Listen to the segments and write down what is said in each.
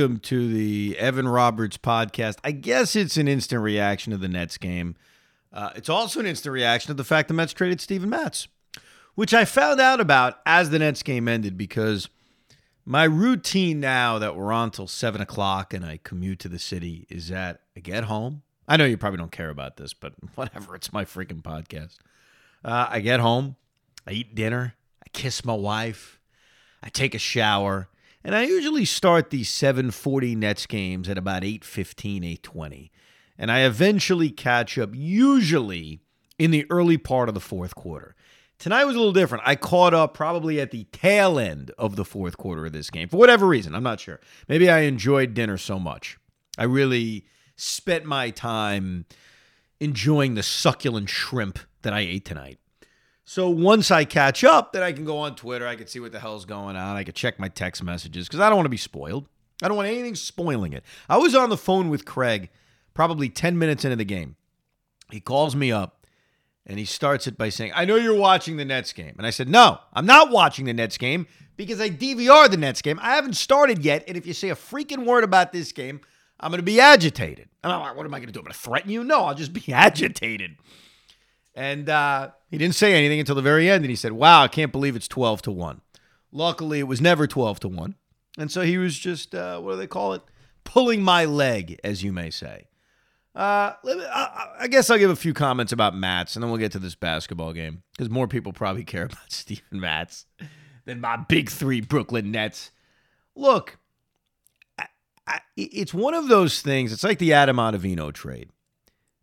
Welcome to the Evan Roberts podcast. I guess it's an instant reaction to the Nets game. Uh, it's also an instant reaction to the fact the Mets traded Steven Matz, which I found out about as the Nets game ended because my routine now that we're on till seven o'clock and I commute to the city is that I get home. I know you probably don't care about this, but whatever. It's my freaking podcast. Uh, I get home, I eat dinner, I kiss my wife, I take a shower. And I usually start these 740 Nets games at about 815, 820. And I eventually catch up, usually in the early part of the fourth quarter. Tonight was a little different. I caught up probably at the tail end of the fourth quarter of this game for whatever reason. I'm not sure. Maybe I enjoyed dinner so much. I really spent my time enjoying the succulent shrimp that I ate tonight. So once I catch up, then I can go on Twitter. I can see what the hell's going on. I can check my text messages because I don't want to be spoiled. I don't want anything spoiling it. I was on the phone with Craig probably 10 minutes into the game. He calls me up and he starts it by saying, I know you're watching the Nets game. And I said, No, I'm not watching the Nets game because I DVR the Nets game. I haven't started yet. And if you say a freaking word about this game, I'm going to be agitated. And I'm like, What am I going to do? I'm going to threaten you? No, I'll just be agitated. And uh, he didn't say anything until the very end. And he said, Wow, I can't believe it's 12 to 1. Luckily, it was never 12 to 1. And so he was just, uh, what do they call it? Pulling my leg, as you may say. Uh, I, guess I'll give a few comments about Matz, and then we'll get to this basketball game because more people probably care about Steven Matz than my big three Brooklyn Nets. Look, I, I, it's one of those things. It's like the Adam Ottavino trade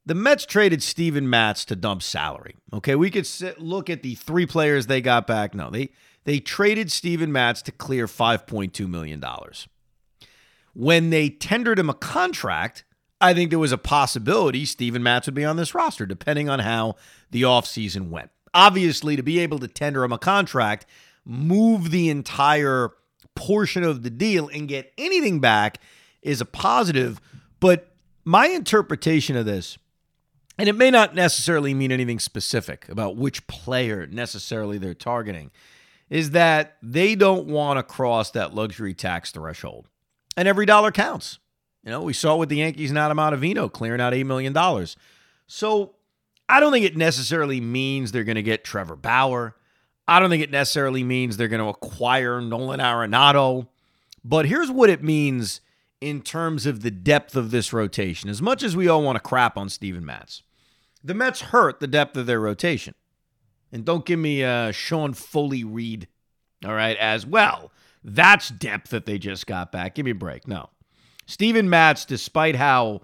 the Mets traded Steven Matz to dump salary. Okay, we could sit, look at the three players they got back. No, they they traded Steven Matz to clear $5.2 million. When they tendered him a contract, I think there was a possibility Steven Matz would be on this roster, depending on how the offseason went. Obviously, to be able to tender him a contract, move the entire portion of the deal and get anything back is a positive. But my interpretation of this and it may not necessarily mean anything specific about which player necessarily they're targeting, is that they don't want to cross that luxury tax threshold. And every dollar counts. You know, we saw with the Yankees and Adam Ottavino clearing out $8 million. So I don't think it necessarily means they're going to get Trevor Bauer. I don't think it necessarily means they're going to acquire Nolan Arenado. But here's what it means in terms of the depth of this rotation. As much as we all want to crap on Steven Matz, the Mets hurt the depth of their rotation. And don't give me a Sean Foley read, all right, as well. That's depth that they just got back. Give me a break. No. Steven Matz, despite how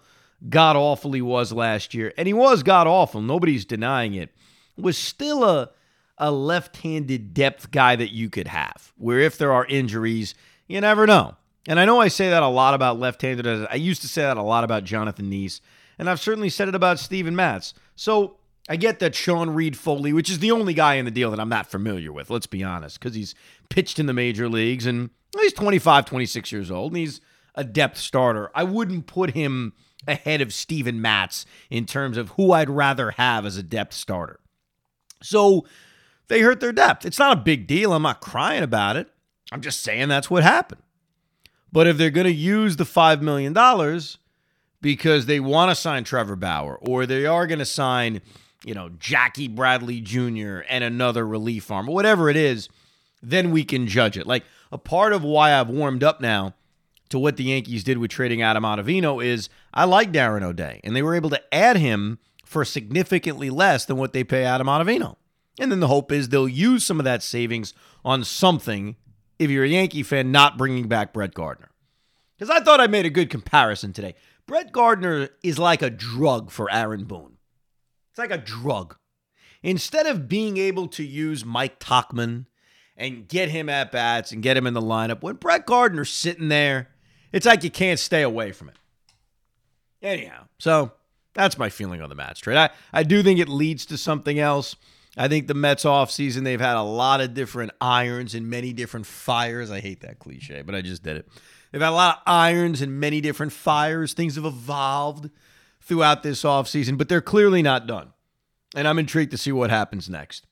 god awful he was last year, and he was god awful, nobody's denying it, was still a, a left handed depth guy that you could have, where if there are injuries, you never know. And I know I say that a lot about left handed. I used to say that a lot about Jonathan Niese and I've certainly said it about Steven Matz. So I get that Sean Reid-Foley, which is the only guy in the deal that I'm not familiar with, let's be honest, because he's pitched in the major leagues and he's 25, 26 years old, and he's a depth starter. I wouldn't put him ahead of Steven Matz in terms of who I'd rather have as a depth starter. So they hurt their depth. It's not a big deal. I'm not crying about it. I'm just saying that's what happened. But if they're going to use the $5 million, because they want to sign Trevor Bauer or they are going to sign, you know, Jackie Bradley Jr. and another relief arm or whatever it is, then we can judge it. Like a part of why I've warmed up now to what the Yankees did with trading Adam Ottavino is I like Darren O'Day and they were able to add him for significantly less than what they pay Adam Ottavino. And then the hope is they'll use some of that savings on something if you're a Yankee fan, not bringing back Brett Gardner. Because I thought I made a good comparison today. Brett Gardner is like a drug for Aaron Boone. It's like a drug. Instead of being able to use Mike Tauchman and get him at bats and get him in the lineup, when Brett Gardner's sitting there, it's like you can't stay away from it. Anyhow, so that's my feeling on the Mets trade. I, I do think it leads to something else. I think the Mets offseason, they've had a lot of different irons and many different fires. I hate that cliche, but I just did it. They've had a lot of irons and many different fires. Things have evolved throughout this offseason, but they're clearly not done. And I'm intrigued to see what happens next.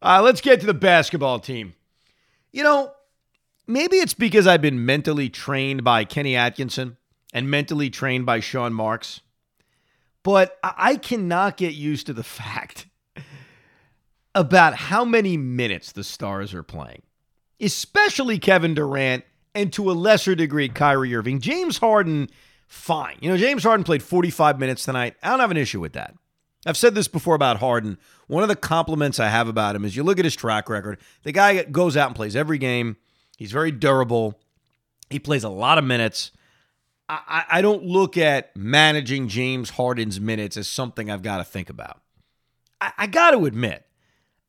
Uh, let's get to the basketball team. You know, maybe it's because I've been mentally trained by Kenny Atkinson and mentally trained by Sean Marks, but I cannot get used to the fact about how many minutes the Stars are playing, especially Kevin Durant and to a lesser degree Kyrie Irving. James Harden, fine. You know, James Harden played 45 minutes tonight. I don't have an issue with that. I've said this before about Harden. One of the compliments I have about him is you look at his track record. The guy goes out and plays every game. He's very durable. He plays a lot of minutes. I, I don't look at managing James Harden's minutes as something I've got to think about. I, I got to admit,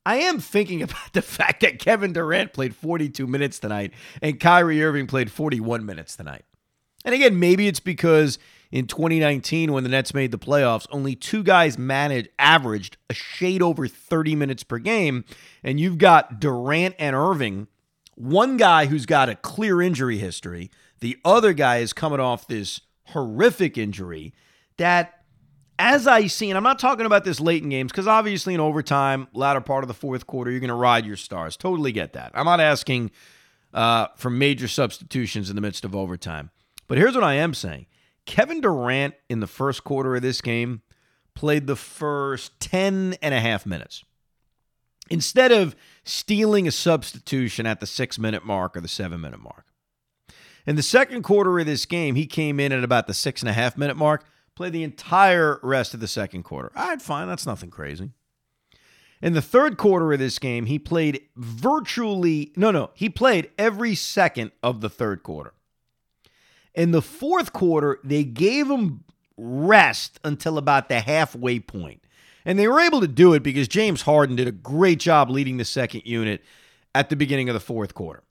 I am thinking about the fact that Kevin Durant played 42 minutes tonight and Kyrie Irving played 41 minutes tonight. And again, maybe it's because in 2019, when the Nets made the playoffs, only two guys managed averaged a shade over 30 minutes per game. And you've got Durant and Irving, one guy who's got a clear injury history, the other guy is coming off this horrific injury that as I see, and I'm not talking about this late in games because obviously in overtime, latter part of the fourth quarter, you're going to ride your stars. Totally get that. I'm not asking uh, for major substitutions in the midst of overtime. But here's what I am saying Kevin Durant in the first quarter of this game played the first 10 and a half minutes. Instead of stealing a substitution at the six minute mark or the seven minute mark. In the second quarter of this game, he came in at about the six and a half minute mark play the entire rest of the second quarter. All right, fine. That's nothing crazy. In the third quarter of this game, he played virtually, no, no, he played every second of the third quarter. In the fourth quarter, they gave him rest until about the halfway point. And they were able to do it because James Harden did a great job leading the second unit at the beginning of the fourth quarter.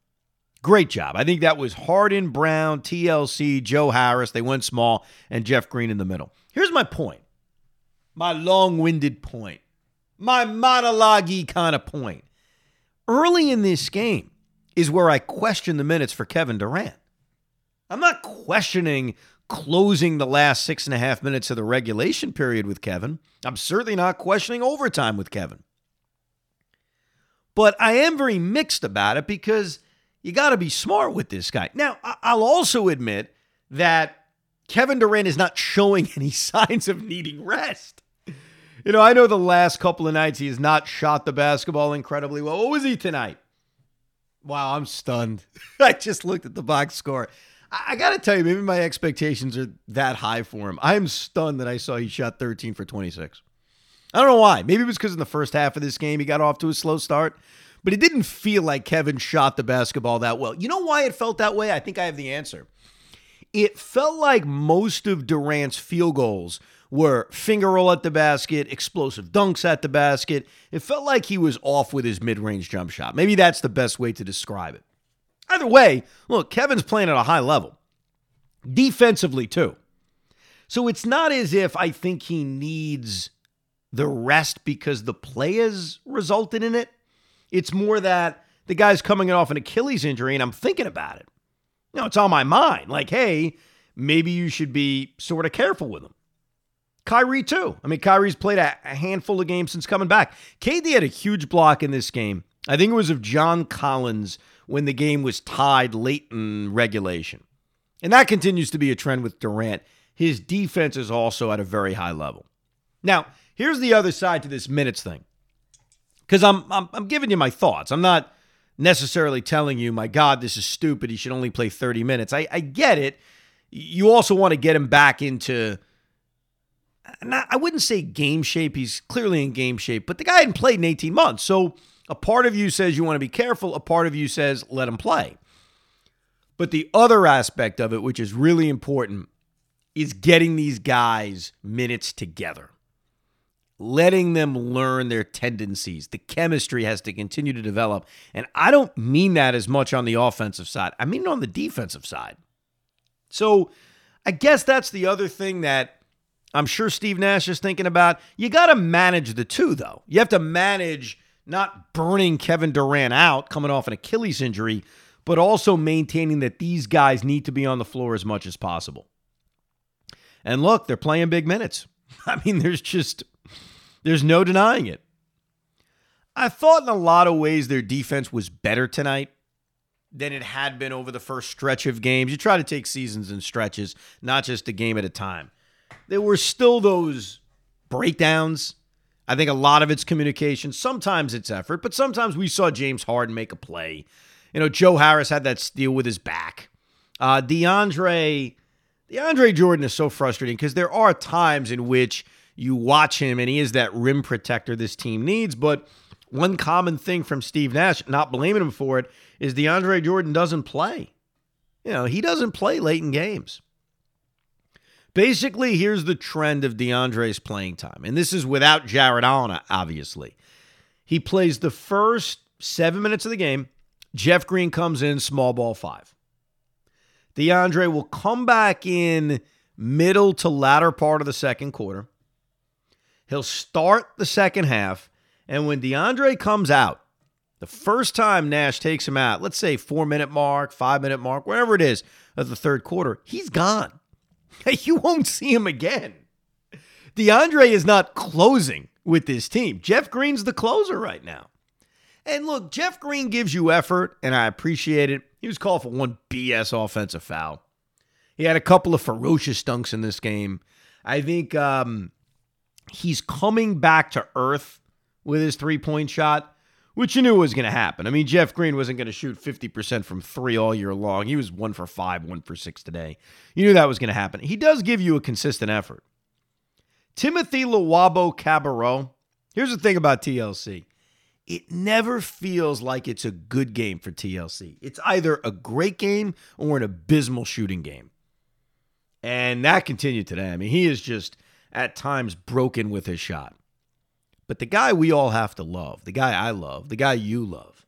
Great job. I think that was Harden, Brown, TLC, Joe Harris. They went small, and Jeff Green in the middle. Here's my point my long winded point, my monologue kind of point. Early in this game is where I question the minutes for Kevin Durant. I'm not questioning closing the last six and a half minutes of the regulation period with Kevin. I'm certainly not questioning overtime with Kevin. But I am very mixed about it because you got to be smart with this guy. Now, I'll also admit that Kevin Durant is not showing any signs of needing rest. You know, I know the last couple of nights he has not shot the basketball incredibly well. What was he tonight? Wow, I'm stunned. I just looked at the box score. I, got to tell you, maybe my expectations are that high for him. I am stunned that I saw he shot 13 for 26. I don't know why. Maybe it was because in the first half of this game he got off to a slow start but it didn't feel like Kevin shot the basketball that well. You know why it felt that way? I think I have the answer. It felt like most of Durant's field goals were finger roll at the basket, explosive dunks at the basket. It felt like he was off with his mid range jump shot. Maybe that's the best way to describe it. Either way, look, Kevin's playing at a high level, defensively too. So it's not as if I think he needs the rest because the play has resulted in it. It's more that the guy's coming off an Achilles injury and I'm thinking about it. You know, it's on my mind. Like, hey, maybe you should be sort of careful with him. Kyrie, too. I mean, Kyrie's played a, handful of games since coming back. KD had a huge block in this game. I think it was of John Collins when the game was tied late in regulation. And that continues to be a trend with Durant. His defense is also at a very high level. Now, here's the other side to this minutes thing because I'm, I'm I'm giving you my thoughts. I'm not necessarily telling you, my God, this is stupid. He should only play 30 minutes. I, I get it. You also want to get him back into. Uh, not, I wouldn't say game shape. He's clearly in game shape, but the guy hadn't played in 18 months. So a part of you says you want to be careful, a part of you says let him play. But the other aspect of it, which is really important, is getting these guys minutes together, letting them learn their tendencies. The chemistry has to continue to develop. And I don't mean that as much on the offensive side, I mean on the defensive side. So I guess that's the other thing that I'm sure Steve Nash is thinking about. You got to manage the two, though. You have to manage not burning Kevin Durant out coming off an Achilles injury, but also maintaining that these guys need to be on the floor as much as possible. And look, they're playing big minutes. I mean, there's just there's no denying it. I thought in a lot of ways their defense was better tonight than it had been over the first stretch of games. You try to take seasons and stretches, not just a game at a time. There were still those breakdowns. I think a lot of it's communication. Sometimes it's effort, but sometimes we saw James Harden make a play. You know, Joe Harris had that steal with his back. Uh, DeAndre, DeAndre Jordan is so frustrating because there are times in which you watch him and he is that rim protector this team needs. But one common thing from Steve Nash, not blaming him for it, is DeAndre Jordan doesn't play. You know, he doesn't play late in games. Basically, here's the trend of DeAndre's playing time. And this is without Jarrett Allen, obviously. He plays the first seven minutes of the game. Jeff Green comes in, small ball five. DeAndre will come back in middle to latter part of the second quarter. He'll start the second half. And when DeAndre comes out, the first time Nash takes him out, let's say four minute mark, five minute mark, wherever it is of the third quarter, he's gone. You won't see him again. DeAndre is not closing with this team. Jeff Green's the closer right now. And look, Jeff Green gives you effort, and I appreciate it. He was called for one BS offensive foul. He had a couple of ferocious dunks in this game. I think um, he's coming back to earth with his three point shot, which you knew was going to happen. I mean, Jeff Green wasn't going to shoot 50% from three all year long. He was one for five, one for six today. You knew that was going to happen. He does give you a consistent effort. Timothy Luwawu Cabarrot. Here's the thing about TLC it never feels like it's a good game for TLC. It's either a great game or an abysmal shooting game. And that continued today. I mean, he is just at times broken with his shot. But the guy we all have to love, the guy I love, the guy you love,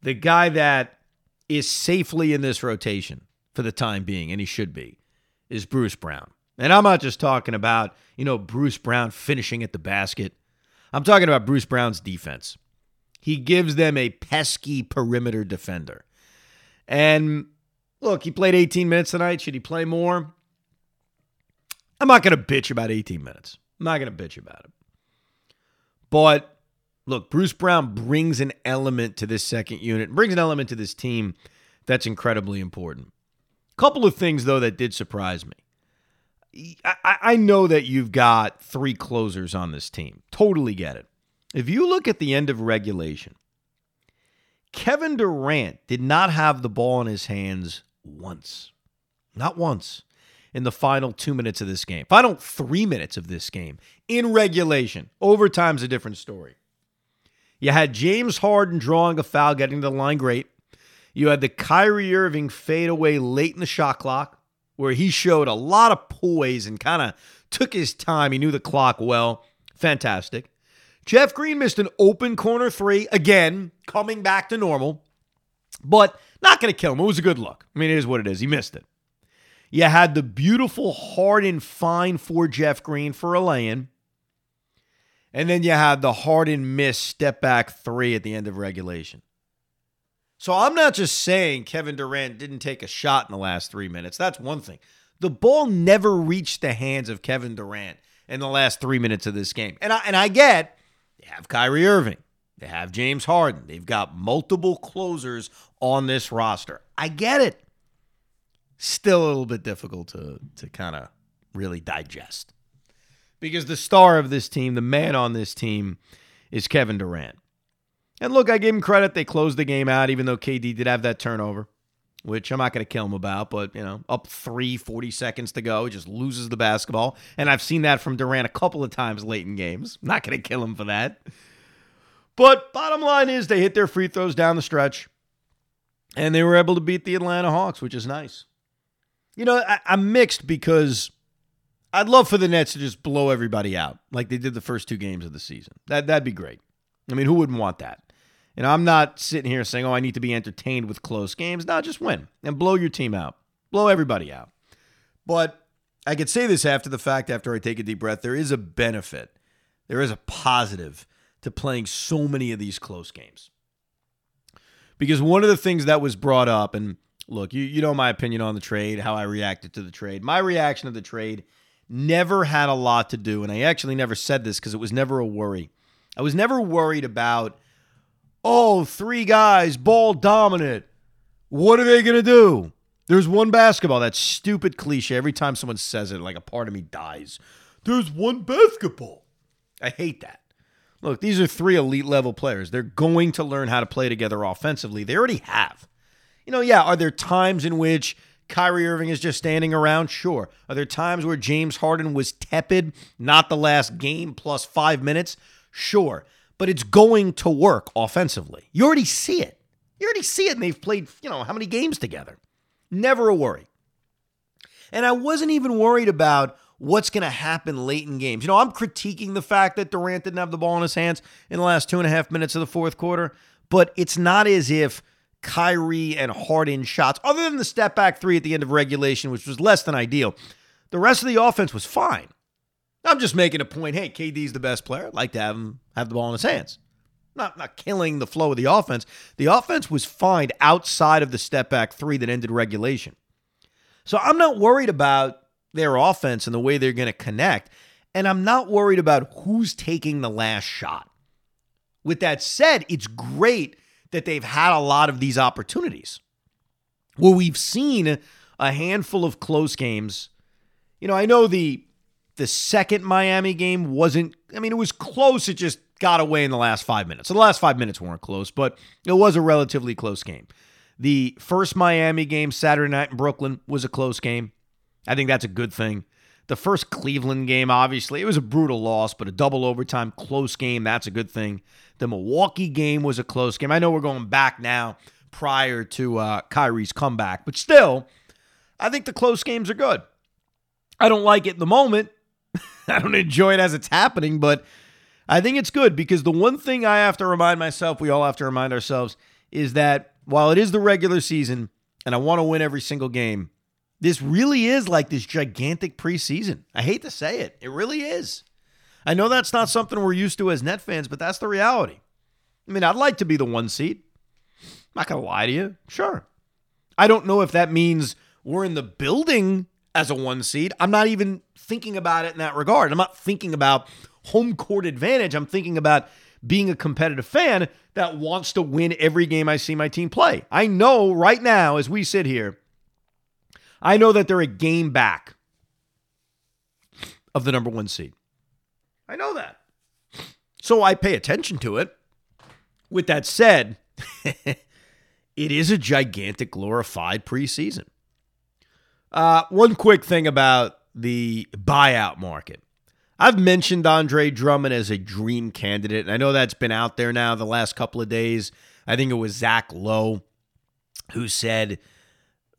the guy that is safely in this rotation for the time being, and he should be, is Bruce Brown. And I'm not just talking about, you know, Bruce Brown finishing at the basket. I'm talking about Bruce Brown's defense. He gives them a pesky perimeter defender. And look, he played 18 minutes tonight. Should he play more? I'm not going to bitch about 18 minutes. I'm not going to bitch about it. But look, Bruce Brown brings an element to this second unit, brings an element to this team that's incredibly important. Couple of things, though, that did surprise me. I, I know that you've got three closers on this team. Totally get it. If you look at the end of regulation, Kevin Durant did not have the ball in his hands once. Not once in the final two minutes of this game, final three minutes of this game in regulation. Overtime's a different story. You had James Harden drawing a foul, getting to the line great. You had the Kyrie Irving fade away late in the shot clock, where he showed a lot of poise and kind of took his time. He knew the clock well. Fantastic. Jeff Green missed an open corner three, again, coming back to normal, but not going to kill him. It was a good look. I mean, it is what it is. He missed it. You had the beautiful Harden fine for Jeff Green for a lay-in. And then you had the Harden miss step back three at the end of regulation. So I'm not just saying Kevin Durant didn't take a shot in the last three minutes. That's one thing. The ball never reached the hands of Kevin Durant in the last three minutes of this game. And I and I get they have Kyrie Irving. They have James Harden. They've got multiple closers on this roster. I get it still a little bit difficult to to kind of really digest. Because the star of this team, the man on this team, is Kevin Durant. And look, I give him credit. They closed the game out, even though KD did have that turnover, which I'm not going to kill him about. But, you know, up three, 40 seconds to go, he just loses the basketball. And I've seen that from Durant a couple of times late in games. I'm not going to kill him for that. But bottom line is they hit their free throws down the stretch and they were able to beat the Atlanta Hawks, which is nice. You know, I, I'm mixed because I'd love for the Nets to just blow everybody out like they did the first two games of the season. That, that'd be great. I mean, who wouldn't want that? And I'm not sitting here saying, oh, I need to be entertained with close games. No, just win and blow your team out, blow everybody out. But I could say this after the fact, after I take a deep breath. There is a benefit, there is a positive to playing so many of these close games. Because one of the things that was brought up, and look, you, you know my opinion on the trade, how I reacted to the trade. My reaction to the trade never had a lot to do, and I actually never said this because it was never a worry. I was never worried about, oh, three guys, ball dominant. What are they going to do? There's one basketball. That stupid cliche. Every time someone says it, like a part of me dies. There's one basketball. I hate that. Look, these are three elite level players. They're going to learn how to play together offensively. They already have. You know, yeah, are there times in which Kyrie Irving is just standing around? Sure. Are there times where James Harden was tepid, not the last game plus five minutes? Sure. But it's going to work offensively. You already see it. You already see it, and they've played, you know, how many games together? Never a worry. And I wasn't even worried about what's going to happen late in games. You know, I'm critiquing the fact that Durant didn't have the ball in his hands in the last two and a half minutes of the fourth quarter, but it's not as if Kyrie and Harden shots, other than the step back three at the end of regulation, which was less than ideal, the rest of the offense was fine. I'm just making a point. Hey, KD's the best player. I'd like to have him have the ball in his hands. Not, not killing the flow of the offense. The offense was fine outside of the step back three that ended regulation. So I'm not worried about their offense and the way they're going to connect. And I'm not worried about who's taking the last shot. With that said, it's great that they've had a lot of these opportunities where we've seen a handful of close games. You know, I know the the second Miami game wasn't I mean it was close it just got away in the last 5 minutes. So the last 5 minutes weren't close, but it was a relatively close game. The first Miami game Saturday night in Brooklyn was a close game. I think that's a good thing. The first Cleveland game, obviously, it was a brutal loss, but a double overtime close game, that's a good thing. The Milwaukee game was a close game. I know we're going back now prior to uh, Kyrie's comeback, but still, I think the close games are good. I don't like it in the moment. I don't enjoy it as it's happening, but I think it's good because the one thing I have to remind myself, we all have to remind ourselves, is that while it is the regular season and I want to win every single game, this really is like this gigantic preseason. I hate to say it. It really is. I know that's not something we're used to as Net fans, but that's the reality. I mean, I'd like to be the one seed. I'm not going to lie to you. Sure. I don't know if that means we're in the building as a one seed. I'm not even thinking about it in that regard. I'm not thinking about home court advantage. I'm thinking about being a competitive fan that wants to win every game I see my team play. I know right now, as we sit here, I know that they're a game back of the number one seed. I know that. So I pay attention to it. With that said, it is a gigantic glorified preseason. Uh, one quick thing about the buyout market. I've mentioned Andre Drummond as a dream candidate, and I know that's been out there now the last couple of days. I think it was Zach Lowe who said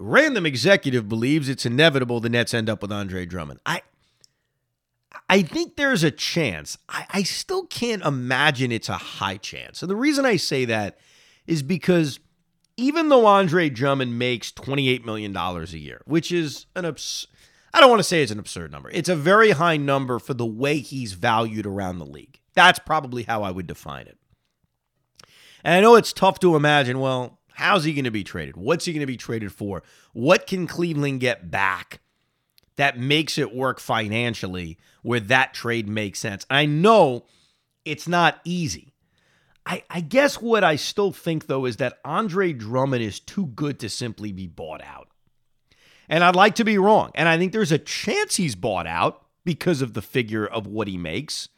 random executive believes it's inevitable the Nets end up with Andre Drummond. I I think there's a chance. I, I still can't imagine it's a high chance. And the reason I say that is because even though Andre Drummond makes $28 million a year, which is an abs- I don't want to say it's an absurd number. It's a very high number for the way he's valued around the league. That's probably how I would define it. And I know it's tough to imagine, well, How's he going to be traded? What's he going to be traded for? What can Cleveland get back that makes it work financially where that trade makes sense? I know it's not easy. I, I guess what I still think, though, is that Andre Drummond is too good to simply be bought out. And I'd like to be wrong. And I think there's a chance he's bought out because of the figure of what he makes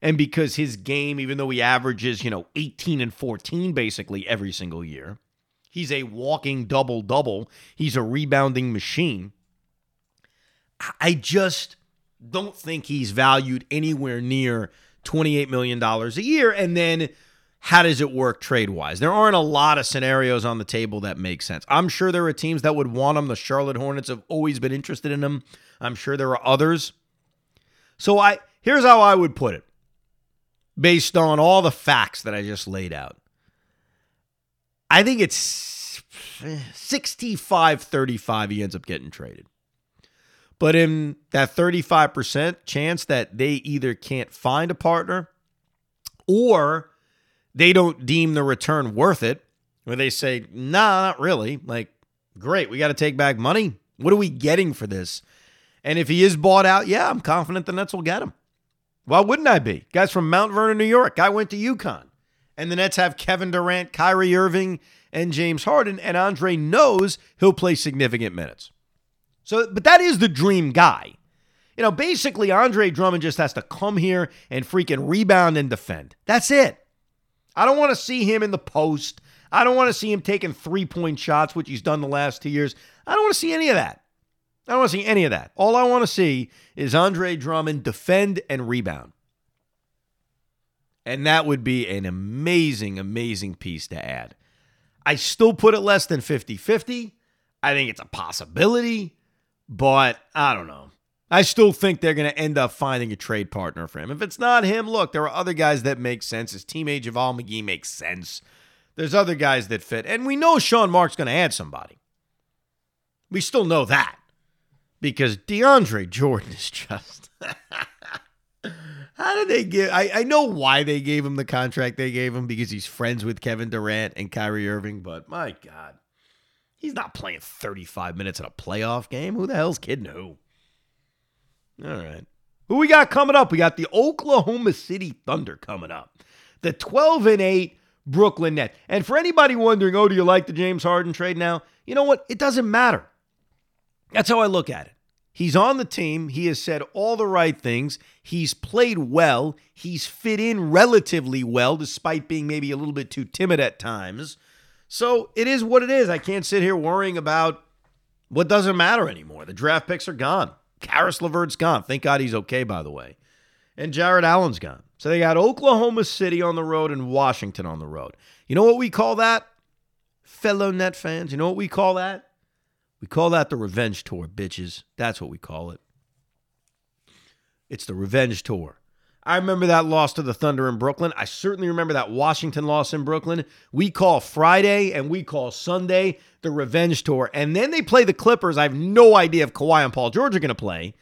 and because his game, even though he averages, you know, 18 and 14 basically every single year, He's a walking double double. He's a rebounding machine. I just don't think he's valued anywhere near $28 million a year. And then how does it work trade wise? There aren't a lot of scenarios on the table that make sense. I'm sure there are teams that would want him. The Charlotte Hornets have always been interested in him. I'm sure there are others. So I here's how I would put it based on all the facts that I just laid out. I think it's 65 35 he ends up getting traded. But in that 35% chance that they either can't find a partner or they don't deem the return worth it, where they say, nah, not really. Like, great, we got to take back money. What are we getting for this? And if he is bought out, yeah, I'm confident the Nets will get him. Why wouldn't I be? Guys from Mount Vernon, New York. I went to UConn. And the Nets have Kevin Durant, Kyrie Irving, and James Harden. And Andre knows he'll play significant minutes. So, but that is the dream guy. You know, basically, Andre Drummond just has to come here and freaking rebound and defend. That's it. I don't want to see him in the post. I don't want to see him taking three point shots, which he's done the last two years. I don't want to see any of that. I don't want to see any of that. All I want to see is Andre Drummond defend and rebound. And that would be an amazing, amazing piece to add. I still put it less than 50 50. I think it's a possibility, but I don't know. I still think they're going to end up finding a trade partner for him. If it's not him, look, there are other guys that make sense. His teammate JaVale McGee makes sense. There's other guys that fit. And we know Sean Marks going to add somebody. We still know that because DeAndre Jordan is just. How did they give? I, I know why they gave him the contract they gave him because he's friends with Kevin Durant and Kyrie Irving, but my God, he's not playing 35 minutes in a playoff game. Who the hell's kidding who? All right. Who we got coming up? We got the Oklahoma City Thunder coming up. The 12 and 8 Brooklyn Nets. And for anybody wondering, oh, do you like the James Harden trade now? You know what? It doesn't matter. That's how I look at it. He's on the team. He has said all the right things. He's played well. He's fit in relatively well, despite being maybe a little bit too timid at times. So it is what it is. I can't sit here worrying about what doesn't matter anymore. The draft picks are gone. Caris LeVert's gone. Thank God he's okay, by the way. And Jarrett Allen's gone. So they got Oklahoma City on the road and Washington on the road. You know what we call that? Fellow Net fans, you know what we call that? We call that the revenge tour, bitches. That's what we call it. It's the revenge tour. I remember that loss to the Thunder in Brooklyn. I certainly remember that Washington loss in Brooklyn. We call Friday and we call Sunday the revenge tour. And then they play the Clippers. I have no idea if Kawhi and Paul George are going to play.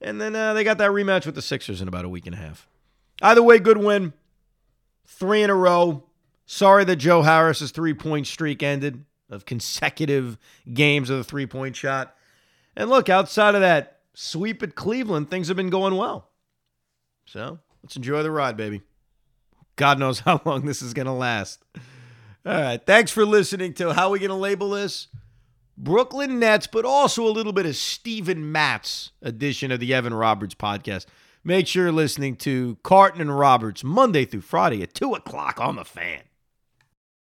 And then uh, they got that rematch with the Sixers in about a week and a half. Either way, good win. Three in a row. Sorry that Joe Harris's three point streak ended of consecutive games of the three point shot. And look, outside of that sweep at Cleveland, things have been going well. So let's enjoy the ride, baby. God knows how long this is going to last. All right. Thanks for listening to How We Going to Label This? Brooklyn Nets, but also a little bit of Steven Matz edition of the Evan Roberts podcast. Make sure you're listening to Carton and Roberts Monday through Friday at 2 o'clock on the fan.